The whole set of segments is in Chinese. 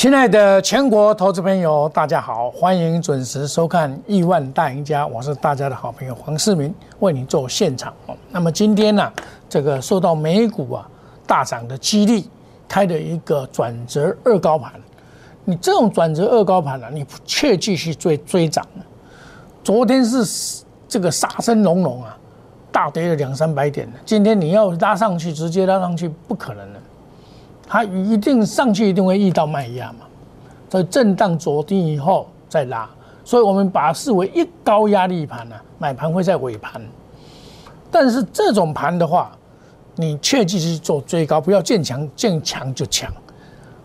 亲爱的全国投资朋友，大家好，欢迎准时收看《亿万大赢家》，我是大家的好朋友黄世明，为你做现场。那么今天呢，这个受到美股啊大涨的激励，开的一个转折二高盘。你这种转折二高盘呢，你却继续追追涨。昨天是这个杀声隆隆啊，大跌了两三百点今天你要拉上去，直接拉上去不可能的。它一定上去，一定会遇到卖压嘛，所以震荡走低以后再拉，所以我们把它视为一高压力盘呢，买盘会在尾盘。但是这种盘的话，你切记是做追高，不要见强见强就抢。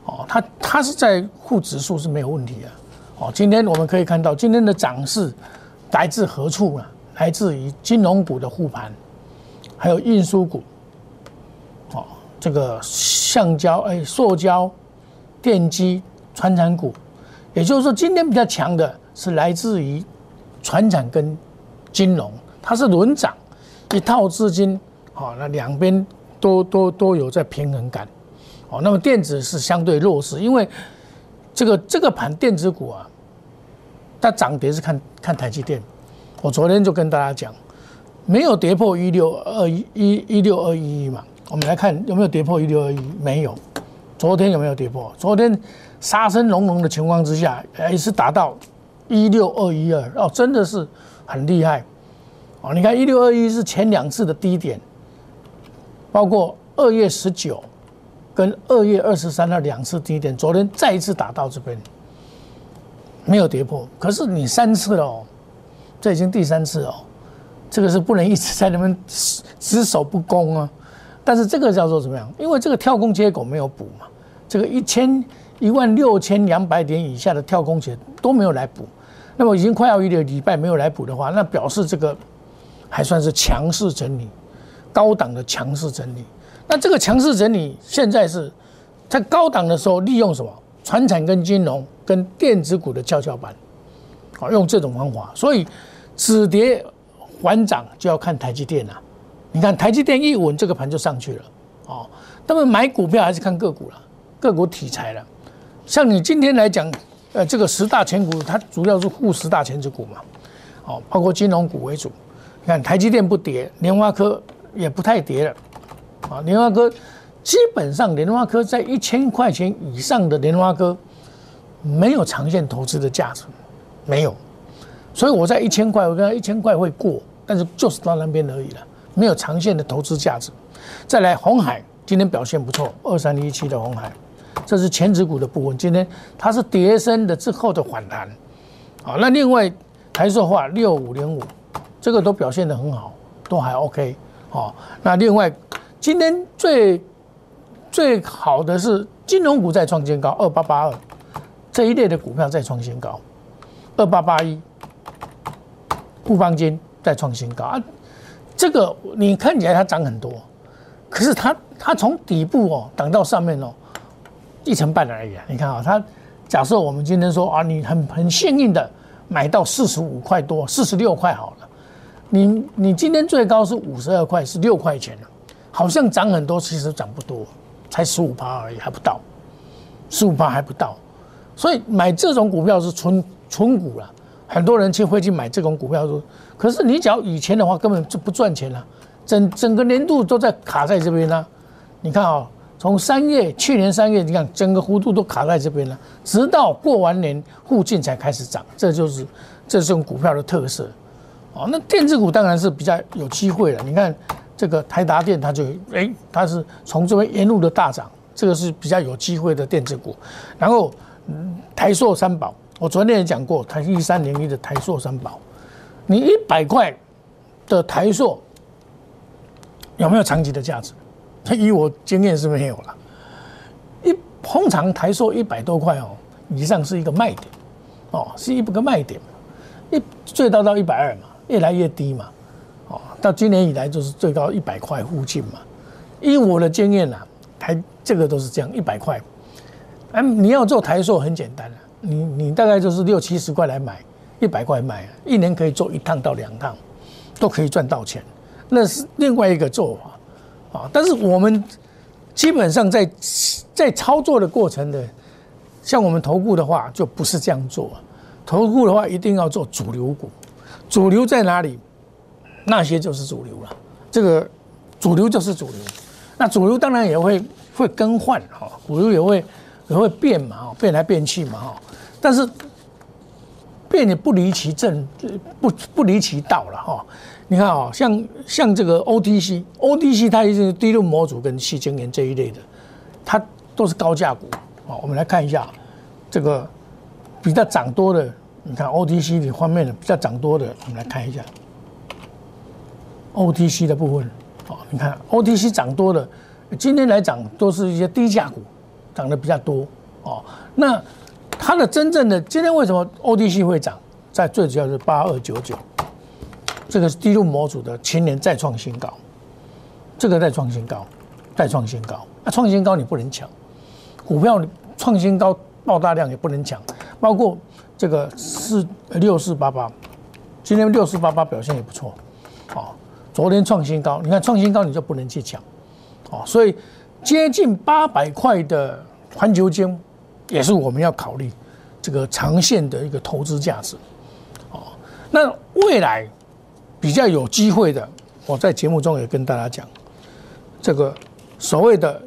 哦，它它是在护指数是没有问题的。哦，今天我们可以看到今天的涨势来自何处呢？来自于金融股的护盘，还有运输股。这个橡胶、哎，塑胶、电机、船产股，也就是说，今天比较强的是来自于船产跟金融，它是轮涨，一套资金，好，那两边都都都有在平衡感，哦，那么电子是相对弱势，因为这个这个盘电子股啊，它涨跌是看看台积电，我昨天就跟大家讲，没有跌破一六二一一一六二一一嘛。我们来看有没有跌破一六二一？没有。昨天有没有跌破？昨天杀声隆隆的情况之下，还是达到一六二一二哦，真的是很厉害哦。你看一六二一是前两次的低点，包括二月十九跟二月二十三的两次低点，昨天再一次打到这边，没有跌破。可是你三次了哦，这已经第三次哦，这个是不能一直在那边 只守不攻啊。但是这个叫做怎么样？因为这个跳空缺口没有补嘛，这个一千一万六千两百点以下的跳空缺都没有来补，那么已经快要一个礼拜没有来补的话，那表示这个还算是强势整理，高档的强势整理。那这个强势整理现在是在高档的时候利用什么？船产跟金融跟电子股的跷跷板，好用这种方法。所以止跌缓涨就要看台积电了。你看台积电一稳，这个盘就上去了，哦。那么买股票还是看个股了，个股题材了。像你今天来讲，呃，这个十大前股，它主要是沪十大前值股嘛，哦，包括金融股为主。你看台积电不跌，联发科也不太跌了，啊，联发科基本上联发科在一千块钱以上的联发科没有长线投资的价值，没有。所以我在一千块，我跟他一千块会过，但是就是到那边而已了。没有长线的投资价值。再来，红海今天表现不错，二三一七的红海，这是前指股的部分。今天它是跌升的之后的反弹。好，那另外台塑化六五零五，这个都表现的很好，都还 OK。好，那另外今天最最好的是金融股再创新高，二八八二这一类的股票再创新高，二八八一富邦金再创新高啊。这个你看起来它涨很多，可是它它从底部哦涨到上面哦一成半而已啊！你看啊，它假设我们今天说啊，你很很幸运的买到四十五块多，四十六块好了，你你今天最高是五十二块，是六块钱了，好像涨很多，其实涨不多，才十五趴而已，还不到，十五趴还不到，所以买这种股票是纯纯股了。很多人去会去买这种股票，说，可是你只要以前的话，根本就不赚钱了，整整个年度都在卡在这边呢。你看啊，从三月去年三月，你看整个幅度都卡在这边了，直到过完年附近才开始涨，这就是这种股票的特色。哦，那电子股当然是比较有机会了。你看这个台达电，它就哎，它是从这边沿路的大涨，这个是比较有机会的电子股。然后台塑三宝。我昨天也讲过，台一三零一的台塑三宝，你一百块的台塑有没有长期的价值？以我经验是没有了。一通常台塑一百多块哦以上是一个卖点，哦是一个卖点，一最高到一百二嘛，越来越低嘛，哦到今年以来就是最高一百块附近嘛。以我的经验呐，台这个都是这样一百块，嗯你要做台塑很简单了。你你大概就是六七十块来买，一百块买，一年可以做一趟到两趟，都可以赚到钱，那是另外一个做法啊。但是我们基本上在在操作的过程的像我们投顾的话，就不是这样做。投顾的话，一定要做主流股。主流在哪里？那些就是主流了。这个主流就是主流。那主流当然也会会更换哈，主流也会也会变嘛，变来变去嘛，哈。但是变得不离其正，不不离其道了哈。你看啊，像像这个 OTC，OTC 它也是低度模组跟细晶圆这一类的，它都是高价股啊。我们来看一下这个比较涨多的，你看 OTC 的方面的比较涨多的，我们来看一下 OTC 的部分啊。你看 OTC 涨多的，今天来讲都是一些低价股，涨得比较多哦。那它的真正的今天为什么 ODC 会涨？在最主要是八二九九。这个是低入模组的前年再创新高，这个再创新高，再创新高，那创新高你不能抢，股票创新高爆大量也不能抢，包括这个四六四八八，今天六四八八表现也不错，哦，昨天创新高，你看创新高你就不能去抢，哦，所以接近八百块的环球金也是我们要考虑这个长线的一个投资价值，哦，那未来。比较有机会的，我在节目中也跟大家讲，这个所谓的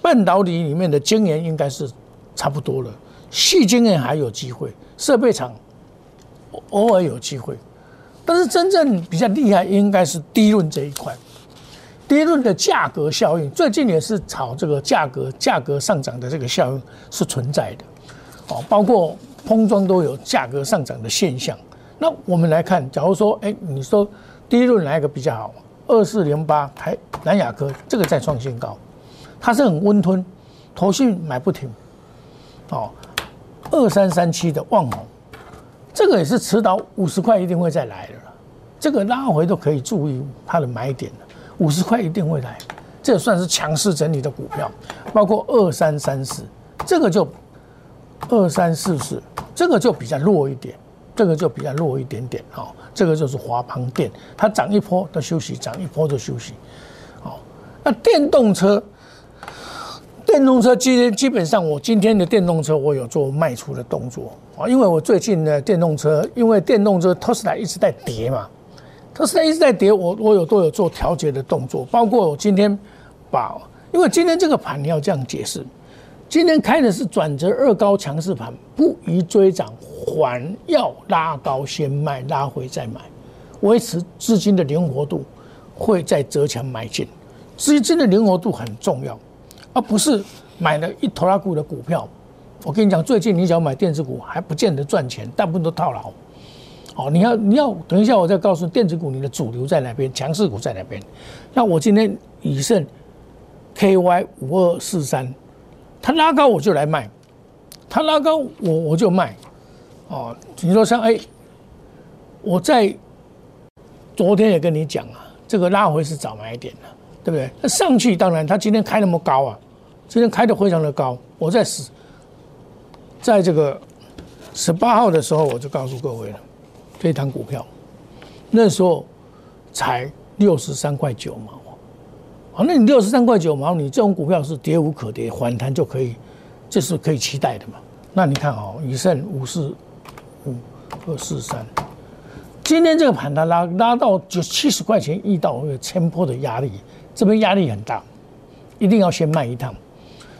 半导体里面的晶圆应该是差不多了，细晶圆还有机会，设备厂偶尔有机会，但是真正比较厉害应该是低润这一块，低润的价格效应最近也是炒这个价格价格上涨的这个效应是存在的，哦，包括封装都有价格上涨的现象。那我们来看，假如说，哎，你说第一轮哪一个比较好？二四零八台南亚科这个再创新高，它是很温吞，头绪买不停。哦，二三三七的旺宏，这个也是迟早五十块一定会再来的。这个拉回都可以注意它的买点的，五十块一定会来，这也算是强势整理的股票。包括二三三四，这个就二三四四，这个就比较弱一点。这个就比较弱一点点哦，这个就是华邦电，它涨一波的休息，涨一波的休息，好，那电动车，电动车今天基本上我今天的电动车我有做卖出的动作啊，因为我最近的电动车，因为电动车特斯拉一直在跌嘛，特斯拉一直在跌，我我有都有做调节的动作，包括我今天把，因为今天这个盘你要这样解释。今天开的是转折二高强势盘，不宜追涨，还要拉高先卖，拉回再买，维持资金的灵活度，会再折强买进。资金的灵活度很重要，而不是买了一头拉股的股票。我跟你讲，最近你想买电子股还不见得赚钱，大部分都套牢。哦，你要你要等一下，我再告诉电子股你的主流在哪边，强势股在哪边。那我今天以盛 KY 五二四三。它拉高我就来卖，它拉高我我就卖，哦，你说像哎，我在昨天也跟你讲啊，这个拉回是早买点的，对不对？那上去当然它今天开那么高啊，今天开的非常的高，我在十，在这个十八号的时候我就告诉各位了，这档股票那时候才六十三块九毛。啊，那你六十三块九毛，你这种股票是跌无可跌，反弹就可以，这是可以期待的嘛？那你看哦，以盛五四五二四三，今天这个盘它拉拉到就七十块钱，遇到有千破的压力，这边压力很大，一定要先卖一趟，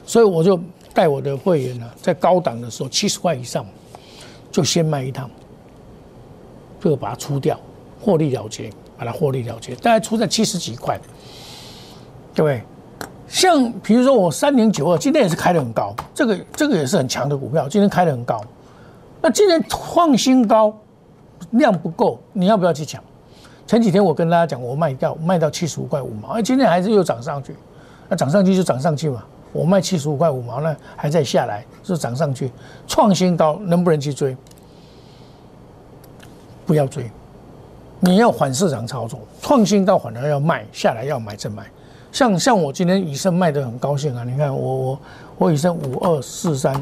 所以我就带我的会员呢，在高档的时候七十块以上，就先卖一趟，就把它出掉，获利了结，把它获利了结，大概出在七十几块。对，像比如说我三零九二，今天也是开的很高，这个这个也是很强的股票，今天开的很高。那今天创新高，量不够，你要不要去抢？前几天我跟大家讲，我卖掉卖到七十五块五毛，哎，今天还是又涨上去，那涨上去就涨上去嘛。我卖七十五块五毛，那还在下来，是涨上去，创新高，能不能去追？不要追，你要反市场操作，创新到反而要卖下来，要买再买。像像我今天以盛卖的很高兴啊！你看我我我以盛五二四三，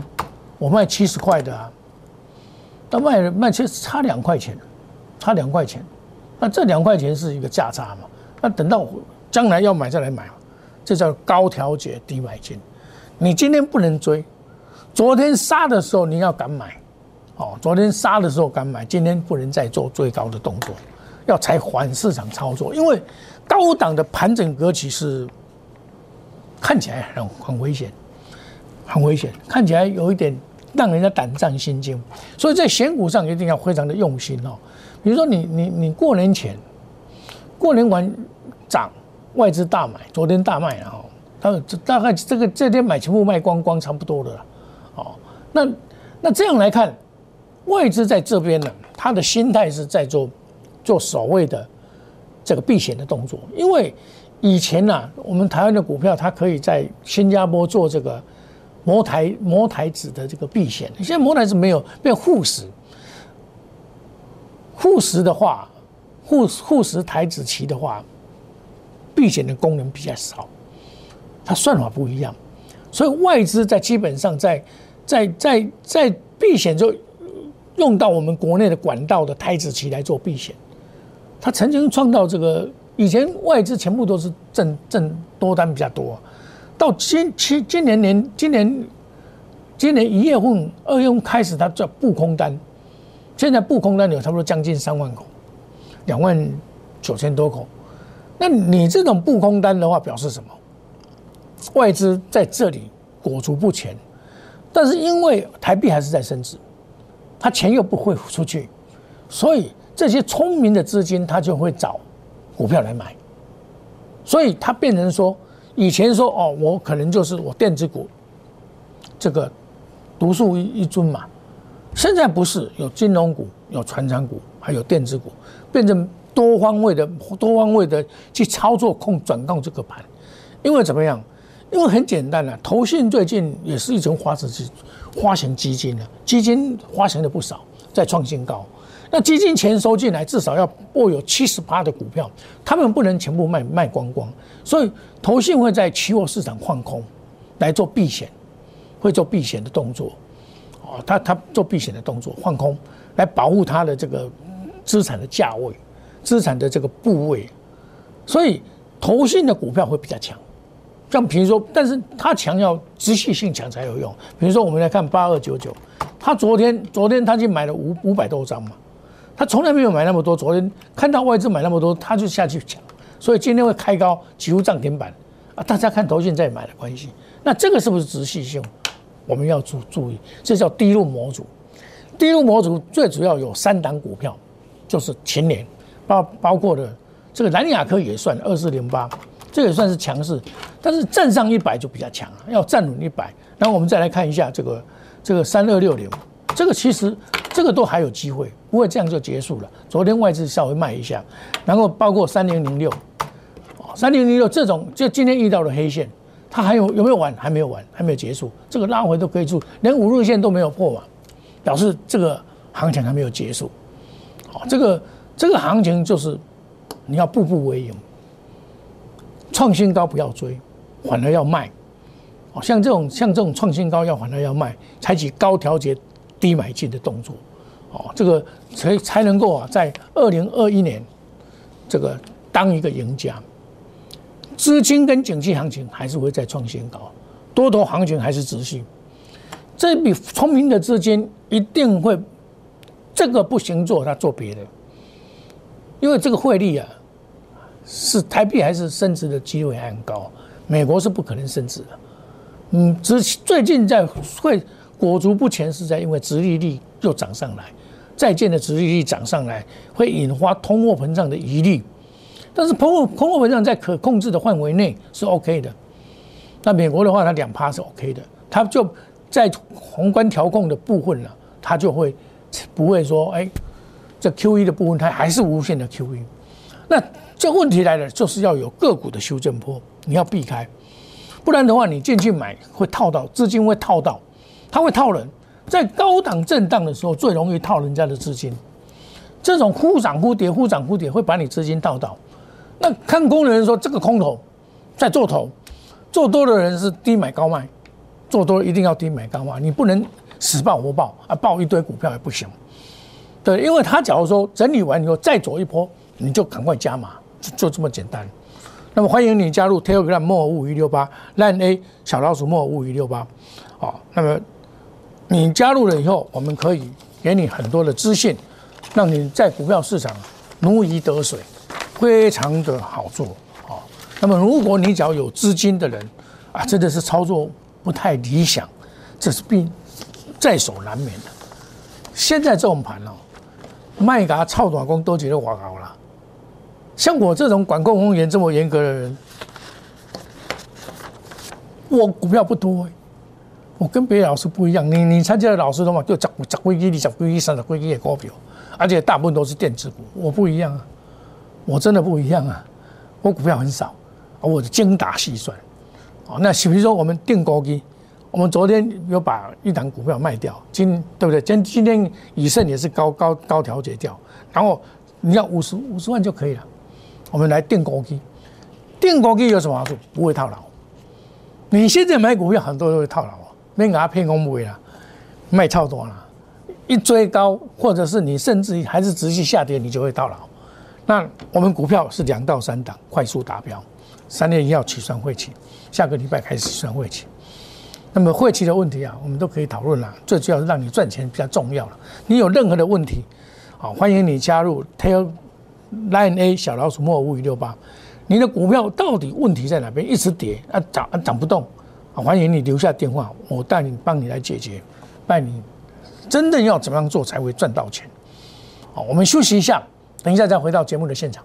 我卖七十块的啊，那卖卖其实差两块钱，差两块钱，那这两块钱是一个价差嘛？那等到将来要买再来买，这叫高调节低买进。你今天不能追，昨天杀的时候你要敢买，哦，昨天杀的时候敢买，今天不能再做最高的动作，要采反市场操作，因为高档的盘整格局是看起来很很危险，很危险，看起来有一点让人家胆战心惊，所以在选股上一定要非常的用心哦。比如说你你你过年前，过年完涨，外资大买，昨天大卖了哦，他这大概这个这天买全部卖光光，差不多的了。哦，那那这样来看，外资在这边呢，他的心态是在做做所谓的这个避险的动作，因为以前呢，我们台湾的股票它可以在新加坡做这个摩台摩台子的这个避险，现在摩台子没有变沪市，护市的话，护护市台子期的话，避险的功能比较少，它算法不一样，所以外资在基本上在。在在在避险就用到我们国内的管道的台子期来做避险，他曾经创造这个以前外资全部都是挣挣多单比较多，到今今今年年今年今年一月份二月份开始，他叫布空单，现在布空单有差不多将近三万口，两万九千多口，那你这种布空单的话，表示什么？外资在这里裹足不前。但是因为台币还是在升值，他钱又不会出去，所以这些聪明的资金他就会找股票来买，所以他变成说，以前说哦，我可能就是我电子股这个独树一一尊嘛，现在不是有金融股、有船长股，还有电子股，变成多方位的、多方位的去操作控转控这个盘，因为怎么样？因为很简单了，投信最近也是一种花式基花型基金了，基金花型的不少，在创新高。那基金钱收进来，至少要握有七十八的股票，他们不能全部卖卖光光，所以投信会在期货市场换空来做避险，会做避险的动作。哦，他他做避险的动作，换空来保护他的这个资产的价位、资产的这个部位，所以投信的股票会比较强。像比如说，但是他强调直系性强才有用。比如说，我们来看八二九九，他昨天昨天他就买了五五百多张嘛，他从来没有买那么多。昨天看到外资买那么多，他就下去抢，所以今天会开高，几乎涨停板啊！大家看头线在买的关系，那这个是不是直系性？我们要注注意，这叫低入模组。低入模组最主要有三档股票，就是前年包包括的这个南亚科也算二四零八。这也算是强势，但是站上一百就比较强了，要站稳一百。然后我们再来看一下这个这个三二六零，这个其实这个都还有机会，不会这样就结束了。昨天外资稍微卖一下，然后包括三零零六，三零零六这种就今天遇到了黑线，它还有有没有完？还没有完，还没有结束。这个拉回都可以住，连五日线都没有破嘛，表示这个行情还没有结束。好，这个这个行情就是你要步步为营。创新高不要追，反而要卖。哦，像这种像这种创新高要反而要卖，采取高调节、低买进的动作。哦，这个才才能够啊，在二零二一年这个当一个赢家。资金跟景气行情还是会再创新高，多头行情还是持续。这笔聪明的资金一定会，这个不行做，他做别的，因为这个汇率啊。是台币还是升值的机会还很高，美国是不可能升值的。嗯，只最近在会裹足不前，是在因为殖利率又涨上来，再见的殖利率涨上来，会引发通货膨胀的疑虑。但是通货通货膨胀在可控制的范围内是 OK 的。那美国的话，它两趴是 OK 的，它就在宏观调控的部分了，它就会不会说，哎，这 QE 的部分它还是无限的 QE。那这问题来了，就是要有个股的修正波，你要避开，不然的话，你进去买会套到资金会套到，它会套人，在高档震荡的时候最容易套人家的资金，这种忽涨忽跌，忽涨忽跌会把你资金套到。那看空的人说这个空头在做头，做多的人是低买高卖，做多一定要低买高卖，你不能死抱活抱啊，抱一堆股票也不行。对，因为他假如说整理完以后再走一波，你就赶快加码。就就这么简单，那么欢迎你加入 Telegram 莫五五一六八烂 A 小老鼠莫五五一六八，好，那么你加入了以后，我们可以给你很多的资讯，让你在股票市场如鱼得水，非常的好做啊。那么如果你只要有资金的人啊，真的是操作不太理想，这是必在所难免的。现在这种盘哦，卖嘎操短工都觉得我高了。像我这种管控风险这么严格的人，我股票不多，我跟别的老师不一样。你你参加的老师的话，就十十几亿、二十几亿、三十几亿的股票，而且大部分都是电子股。我不一样啊，我真的不一样啊，我股票很少，我精打细算。哦，那比如说我们定高机。我们昨天有把一档股票卖掉，今对不对？今今天以盛也是高高高调节掉，然后你要五十五十万就可以了。我们来定高基，定高基有什么好处？不会套牢。你现在买股票很多都会套牢啊，没给他骗空不会啦，卖超多了，一追高或者是你甚至还是持续下跌，你就会套牢。那我们股票是两到三档快速达标，三月一号起算会期，下个礼拜开始算会期。那么晦气的问题啊，我们都可以讨论了。最主要是让你赚钱比较重要了。你有任何的问题，好，欢迎你加入 Tail Line A 小老鼠莫五五六八。你的股票到底问题在哪边？一直跌啊，涨啊涨不动啊，欢迎你留下电话，我带你帮你来解决。带你真正要怎么样做才会赚到钱？好，我们休息一下，等一下再回到节目的现场。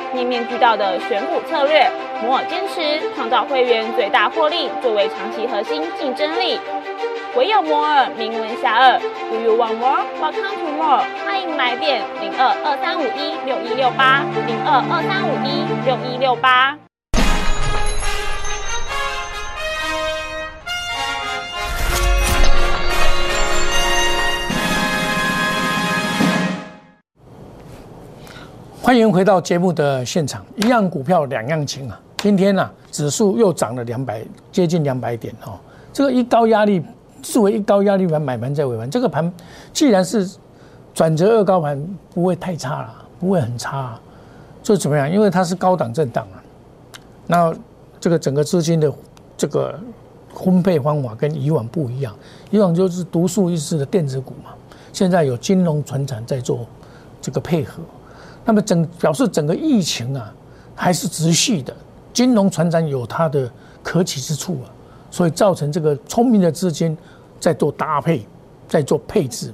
面面俱到的选股策略。摩尔坚持创造会员最大获利作为长期核心竞争力。唯有摩尔名闻遐迩。Do you want more? Welcome to more。欢迎来电零二二三五一六一六八零二二三五一六一六八。欢迎回到节目的现场，一样股票两样情啊。今天呢，指数又涨了两百，接近两百点哦。这个一高压力，作为一高压力盘买盘在尾盘，这个盘既然是转折二高盘，不会太差了，不会很差。这怎么样？因为它是高档震荡啊。那这个整个资金的这个分配方法跟以往不一样，以往就是独树一帜的电子股嘛，现在有金融、船产在做这个配合。那么整表示整个疫情啊，还是持续的，金融船长有它的可取之处啊，所以造成这个聪明的资金在做搭配，在做配置，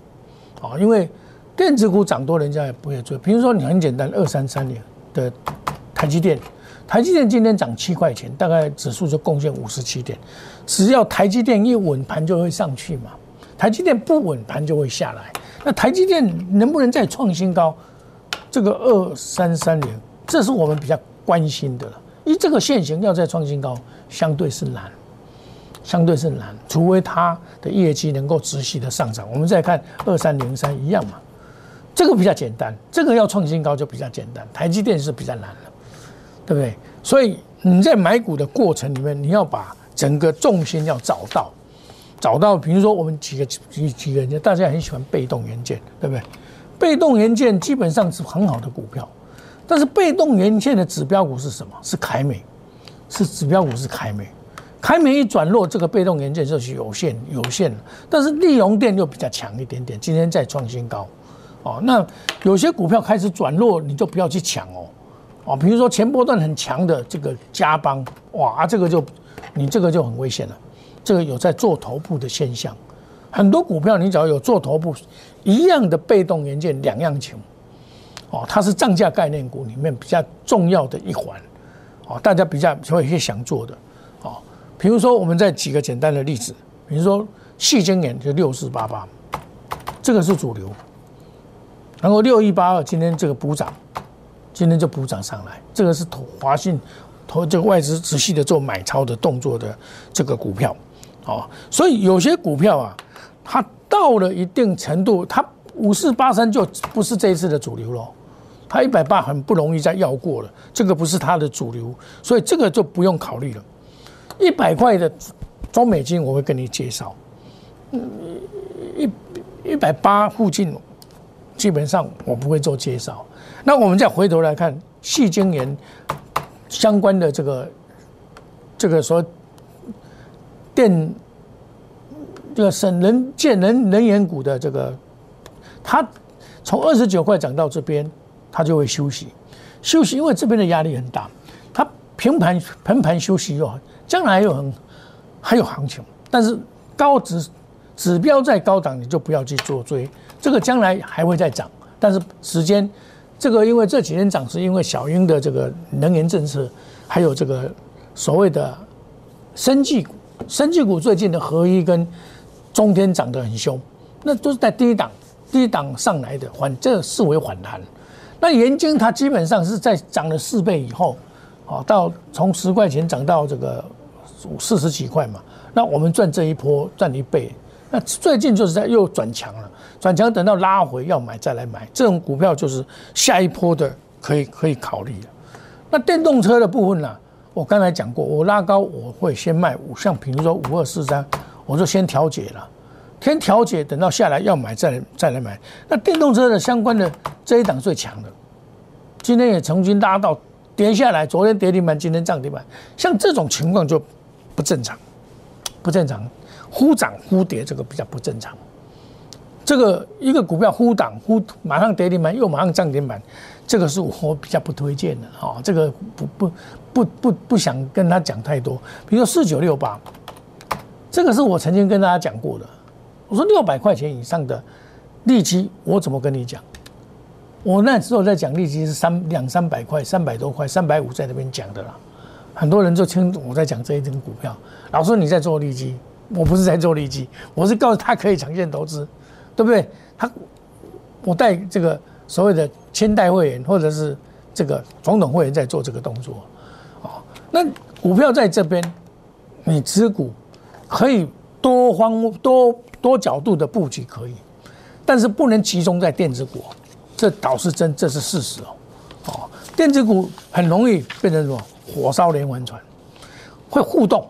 啊，因为电子股涨多，人家也不会做。比如说你很简单，二三三年的台积电，台积电今天涨七块钱，大概指数就贡献五十七点。只要台积电一稳盘就会上去嘛，台积电不稳盘就会下来。那台积电能不能再创新高？这个二三三零，这是我们比较关心的了。因为这个现形要再创新高，相对是难，相对是难，除非它的业绩能够持续的上涨。我们再看二三零三一样嘛，这个比较简单，这个要创新高就比较简单。台积电是比较难的，对不对？所以你在买股的过程里面，你要把整个重心要找到，找到，比如说我们几个几几个人，大家很喜欢被动元件，对不对？被动元件基本上是很好的股票，但是被动元件的指标股是什么？是凯美，是指标股是凯美。凯美一转弱，这个被动元件就是有限有限。但是利荣电又比较强一点点，今天再创新高。哦，那有些股票开始转弱，你就不要去抢哦。哦，比如说前波段很强的这个加邦，哇，这个就你这个就很危险了。这个有在做头部的现象。很多股票，你只要有做头部，一样的被动元件两样情，哦，它是涨价概念股里面比较重要的一环，哦，大家比较会去想做的，哦，比如说我们再举个简单的例子，比如说细晶眼就六四八八，这个是主流。然后六一八二今天这个补涨，今天就补涨上来，这个是投华信投这个外资仔细的做买超的动作的这个股票，哦，所以有些股票啊，它到了一定程度，它五四八三就不是这一次的主流了，它一百八很不容易再要过了，这个不是它的主流，所以这个就不用考虑了。一百块的中美金我会跟你介绍，一一百八附近。基本上我不会做介绍，那我们再回头来看细晶圆相关的这个这个说电这个省能建能能源股的这个，它从二十九块涨到这边，它就会休息。休息，因为这边的压力很大，它平盘平盘休息哟，将来还有很还有行情，但是高指指标在高档，你就不要去做追。这个将来还会再涨，但是时间，这个因为这几天涨是因为小英的这个能源政策，还有这个所谓的生技股，生技股最近的合一跟中天涨得很凶，那都是在低档低档上来的，反这视为反弹。那盐晶它基本上是在涨了四倍以后，好，到从十块钱涨到这个四十几块嘛，那我们赚这一波赚一倍，那最近就是在又转强了。转强等到拉回要买再来买，这种股票就是下一波的可以可以考虑了。那电动车的部分呢？我刚才讲过，我拉高我会先卖五，像比如说五二四三，我就先调节了，先调节，等到下来要买再来再来买。那电动车的相关的这一档最强的，今天也重新拉到跌下来，昨天跌停板，今天涨停板，像这种情况就不正常，不正常，忽涨忽跌，这个比较不正常。这个一个股票忽涨忽马上跌停板，又马上涨停板，这个是我比较不推荐的哈。这个不不不不不想跟他讲太多。比如说四九六八，这个是我曾经跟大家讲过的。我说六百块钱以上的利基，我怎么跟你讲？我那时候在讲利基是三两三百块，三百多块，三百五在那边讲的啦。很多人就听我在讲这一只股票，老说你在做利基，我不是在做利基，我是告诉他可以长线投资。对不对？他我带这个所谓的千代会员，或者是这个总统会员在做这个动作，哦，那股票在这边，你持股可以多方多多角度的布局可以，但是不能集中在电子股，这倒是真，这是事实哦。哦，电子股很容易变成什么火烧连环船，会互动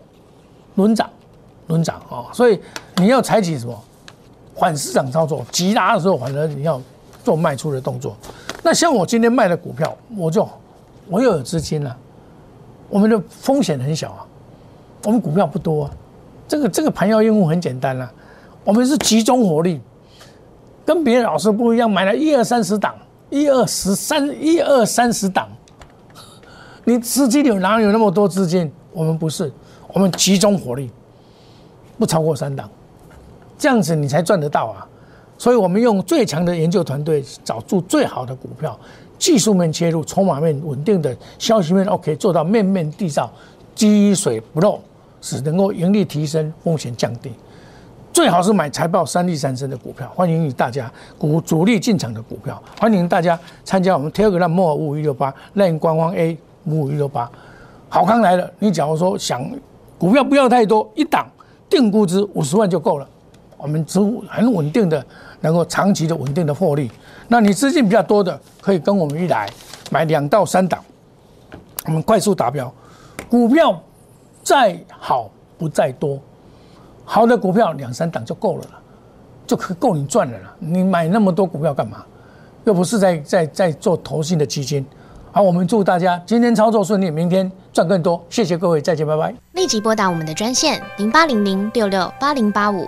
轮涨轮涨啊，所以你要采取什么？反市场操作，急拉的时候，反而你要做卖出的动作。那像我今天卖的股票，我就我又有资金了，我们的风险很小啊，我们股票不多啊，这个这个盘要应付很简单了，我们是集中火力，跟别人老师不一样，买了一二三十档，一二十三一二三十档，你资金有哪有那么多资金？我们不是，我们集中火力，不超过三档。这样子你才赚得到啊！所以我们用最强的研究团队找出最好的股票，技术面切入，筹码面稳定的，消息面 OK，做到面面地照，积水不漏，只能够盈利提升，风险降低。最好是买财报三利三升的股票。欢迎大家股主力进场的股票，欢迎大家参加我们 Telegram 摩尔五五一六八 Line 官方 A 五五一六八。好康来了！你假如说想股票不要太多，一档定估值五十万就够了。我们支很稳定的，能够长期的稳定的获利。那你资金比较多的，可以跟我们一来买两到三档，我们快速达标。股票再好不再多，好的股票两三档就够了了，就可够你赚了了。你买那么多股票干嘛？又不是在在在做投信的基金。好，我们祝大家今天操作顺利，明天赚更多。谢谢各位，再见，拜拜。立即拨打我们的专线零八零零六六八零八五。